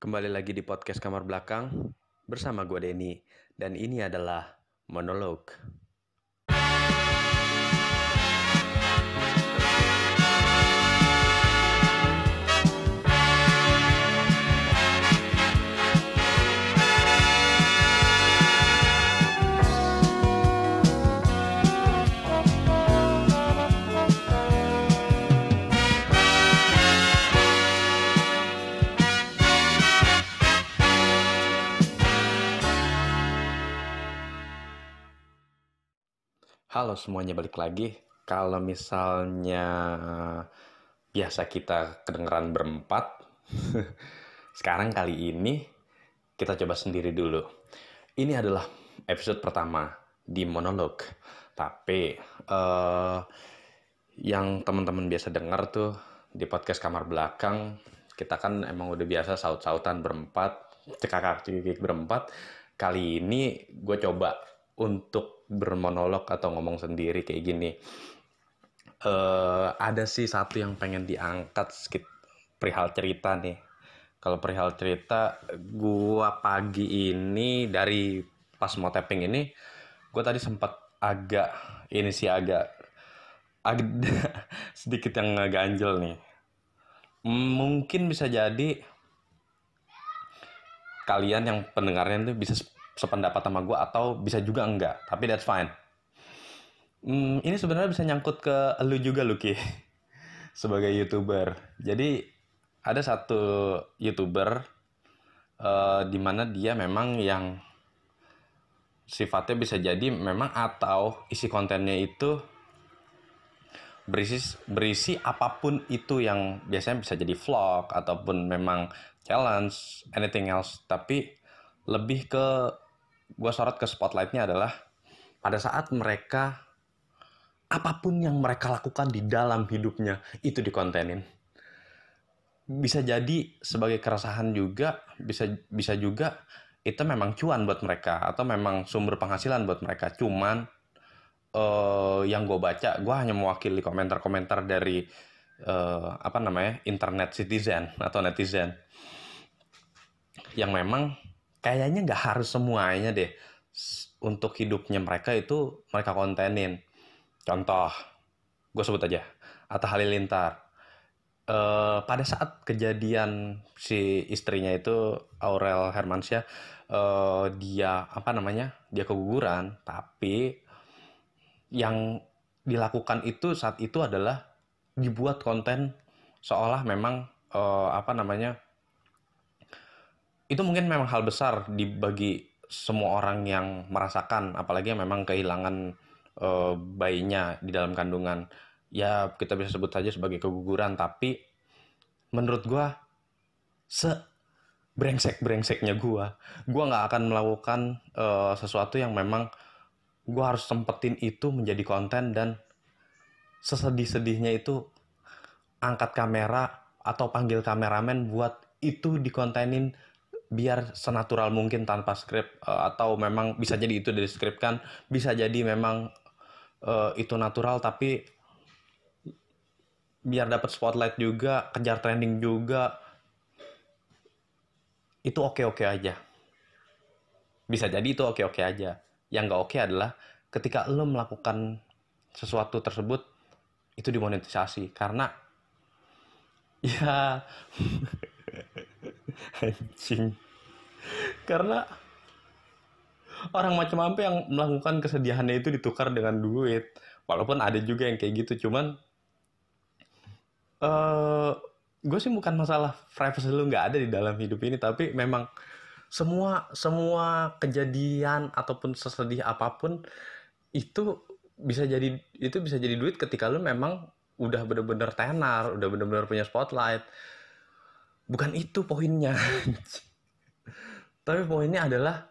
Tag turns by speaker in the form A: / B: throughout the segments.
A: Kembali lagi di podcast Kamar Belakang bersama gue Denny dan ini adalah monolog. Halo semuanya balik lagi. Kalau misalnya biasa kita kedengeran berempat, sekarang kali ini kita coba sendiri dulu. Ini adalah episode pertama di monolog. Tapi eh, yang teman-teman biasa dengar tuh di podcast kamar belakang, kita kan emang udah biasa saut-sautan berempat, cekakak-cekik berempat. Kali ini gue coba untuk bermonolog atau ngomong sendiri kayak gini. Eh ada sih satu yang pengen diangkat sedikit perihal cerita nih. Kalau perihal cerita, gua pagi ini dari pas mau tapping ini, gua tadi sempat agak ini sih agak agak sedikit yang ngeganjel nih. Mungkin bisa jadi kalian yang pendengarnya tuh bisa sependapat sama gue atau bisa juga enggak tapi that's fine. Hmm, ini sebenarnya bisa nyangkut ke lu juga Luki sebagai youtuber. Jadi ada satu youtuber uh, di mana dia memang yang sifatnya bisa jadi memang atau isi kontennya itu berisi berisi apa pun itu yang biasanya bisa jadi vlog ataupun memang challenge anything else. Tapi lebih ke gue sorot ke spotlightnya adalah pada saat mereka apa pun yang mereka lakukan di dalam hidupnya itu dikontenin. Bisa jadi sebagai keresahan juga bisa bisa juga itu memang cuan buat mereka atau memang sumber penghasilan buat mereka. Cuman uh, yang gue baca gue hanya mewakili komentar-komentar dari uh, apa namanya internet citizen atau netizen. Yang memang kayaknya nggak harus semuanya deh untuk hidupnya mereka itu mereka kontenin. Contoh, gue sebut aja, Atta Halilintar. E, pada saat kejadian si istrinya itu Aurel Hermansyah, e, dia apa namanya, dia keguguran, tapi yang dilakukan itu saat itu adalah dibuat konten seolah memang e, apa namanya itu mungkin memang hal besar dibagi semua orang yang merasakan apalagi yang memang kehilangan e, bayinya di dalam kandungan. Ya kita bisa sebut saja sebagai keguguran tapi menurut gue se brengsek brengseknya gue gue nggak akan melakukan e, sesuatu yang memang gue harus sempetin itu menjadi konten dan sesedih-sedihnya itu angkat kamera atau panggil kameramen buat itu dikontenin biar senatural mungkin tanpa skrip uh, atau memang bisa jadi itu dari skrip kan bisa jadi memang uh, itu natural tapi biar dapat spotlight juga kejar trending juga itu oke oke aja. Bisa jadi itu oke oke aja. Yang nggak oke adalah ketika lo melakukan sesuatu tersebut itu dimonetisasi. Karena ya anjing. Karena orang macam apa yang melakukan kesedihannya itu ditukar dengan duit. Walaupun ada juga yang kayak gitu cuman uh, eh, gue sih bukan masalah privacy lu nggak ada di dalam hidup ini tapi memang semua semua kejadian ataupun sesedih apa pun itu bisa jadi itu bisa jadi duit ketika lu memang udah bener-bener tenar udah bener-bener punya spotlight bukan itu poinnya. Tapi poinnya adalah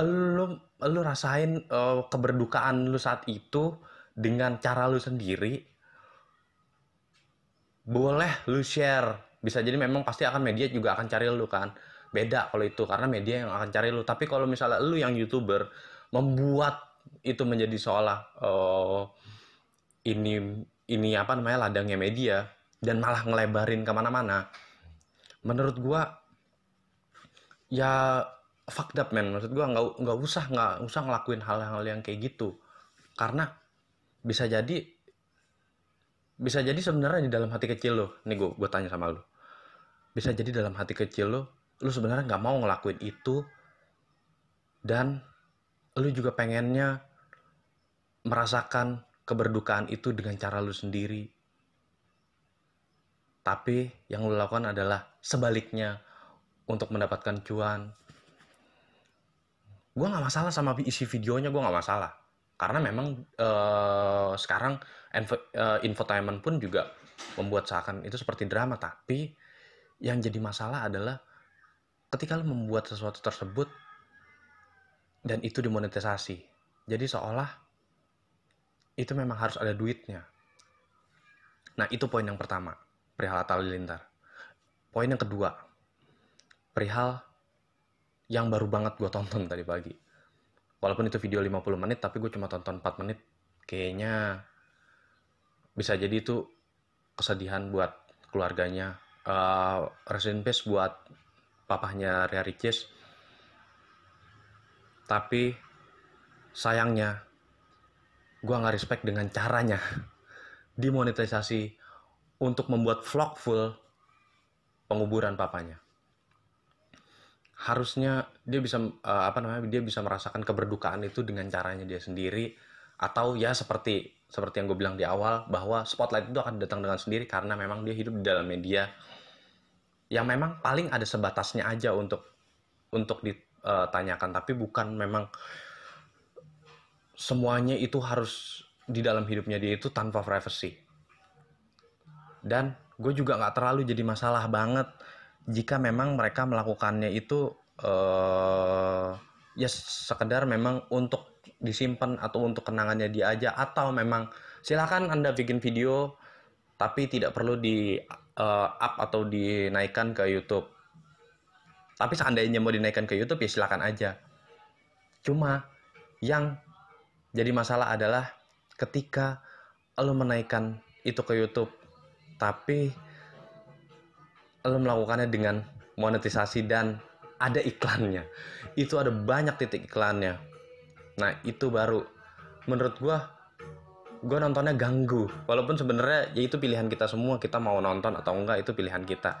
A: lu lu rasain uh, keberdukaan lu saat itu dengan cara lu sendiri boleh lu share. Bisa jadi memang pasti akan media juga akan cari lu kan. Beda kalau itu karena media yang akan cari lu. Tapi kalau misalnya lu yang youtuber membuat itu menjadi seolah uh, ini ini apa namanya ladangnya media dan malah ngelebarin ke mana-mana menurut gue ya fucked up man maksud gue nggak nggak usah nggak usah ngelakuin hal-hal yang kayak gitu. Karena bisa jadi bisa jadi sebenarnya di dalam hati kecil lo nih gue gue tanya sama lo. Bisa jadi dalam hati kecil lo lo sebenarnya nggak mau ngelakuin itu dan lo juga pengennya merasakan keberdukaan itu dengan cara lo sendiri tapi yang lo lakukan adalah sebaliknya untuk mendapatkan cuan. Gue nggak masalah sama isi videonya gue nggak masalah. Karena memang uh, sekarang info, uh, infotainment pun juga membuat seakan itu seperti drama. Tapi yang jadi masalah adalah ketika lo membuat sesuatu tersebut dan itu dimonetisasi jadi seolah itu memang harus ada duitnya. Nah itu poin yang pertama perihal Atta Halilintar poin yang kedua perihal yang baru banget gue tonton tadi pagi. Walaupun itu video 50 menit, tapi gue cuma tonton 4 menit. Kayaknya bisa jadi itu kesedihan buat keluarganya. Uh, rest peace buat papahnya Ria Ricis. Tapi sayangnya gue nggak respect dengan caranya dimonetisasi untuk membuat vlog full penguburan papanya. Harusnya dia bisa uh, apa namanya dia bisa merasakan keberdukaan itu dengan caranya dia sendiri atau ya seperti seperti yang gue bilang di awal bahwa spotlight itu akan datang dengan sendiri karena memang dia hidup di dalam media yang memang paling ada sebatasnya aja untuk untuk ditanyakan tapi bukan memang semuanya itu harus di dalam hidupnya dia itu tanpa privacy dan gue juga nggak terlalu jadi masalah banget jika memang mereka melakukannya itu uh, ya sekedar memang untuk disimpan atau untuk kenangannya dia aja atau memang silakan anda bikin video tapi tidak perlu di uh, up atau dinaikkan ke YouTube. Tapi seandainya mau dinaikkan ke YouTube ya silakan aja. Cuma yang jadi masalah adalah ketika lo menaikkan itu ke YouTube tapi lo melakukannya dengan monetisasi dan ada iklannya. Itu ada banyak titik iklannya. Nah itu baru. Menurut gue gue nontonnya ganggu. Walaupun sebenarnya ya itu pilihan kita semua kita mau nonton atau enggak itu pilihan kita.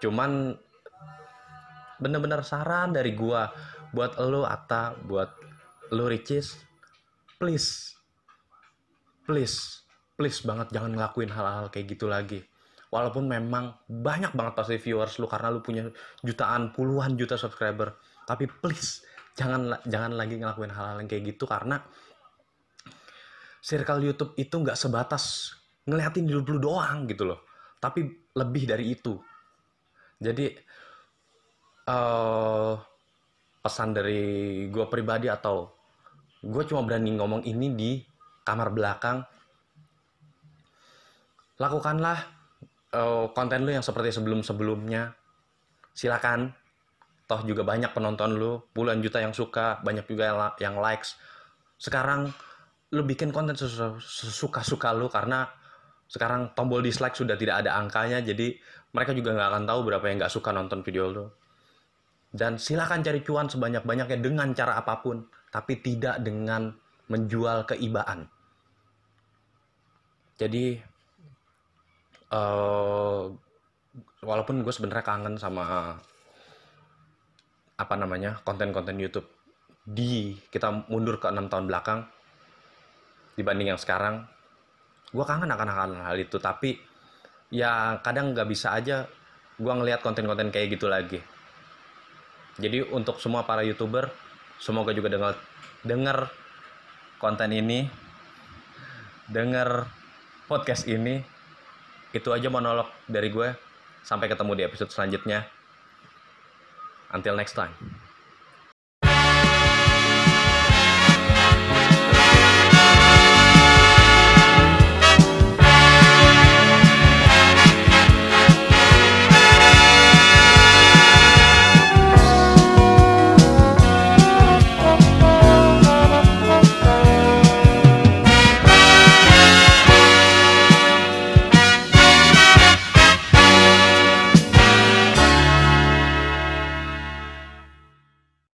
A: Cuman bener-bener saran dari gue buat lo Ata buat lo Ricis please please please banget jangan ngelakuin hal-hal kayak gitu lagi. Walaupun memang banyak banget pasti viewers lu karena lu punya jutaan puluhan juta subscriber. Tapi please jangan jangan lagi ngelakuin hal-hal yang kayak gitu karena circle YouTube itu nggak sebatas ngeliatin hidup lu doang gitu loh. Tapi lebih dari itu. Jadi uh, pesan dari gue pribadi atau gue cuma berani ngomong ini di kamar belakang lakukanlah uh, konten lu yang seperti sebelum-sebelumnya, silakan. Toh juga banyak penonton lu, puluhan juta yang suka, banyak juga yang, likes. Sekarang lu bikin konten sesuka-suka lu karena sekarang tombol dislike sudah tidak ada angkanya, jadi mereka juga nggak akan tahu berapa yang nggak suka nonton video lu. Dan silakan cari cuan sebanyak-banyaknya dengan cara apa pun, tapi tidak dengan menjual keibaan. Jadi uh, walaupun gue sebenarnya kangen sama apa namanya konten-konten YouTube. Di kita mundur ke enam tahun belakang dibanding yang sekarang gue kangen akan hal, hal itu. Tapi ya kadang nggak bisa aja gue ngelihat konten-konten kayak gitu lagi. Jadi untuk semua para youtuber semoga juga dengar dengar konten ini dengar podcast ini itu aja monolog dari gue. Sampai ketemu di episode selanjutnya. Until next time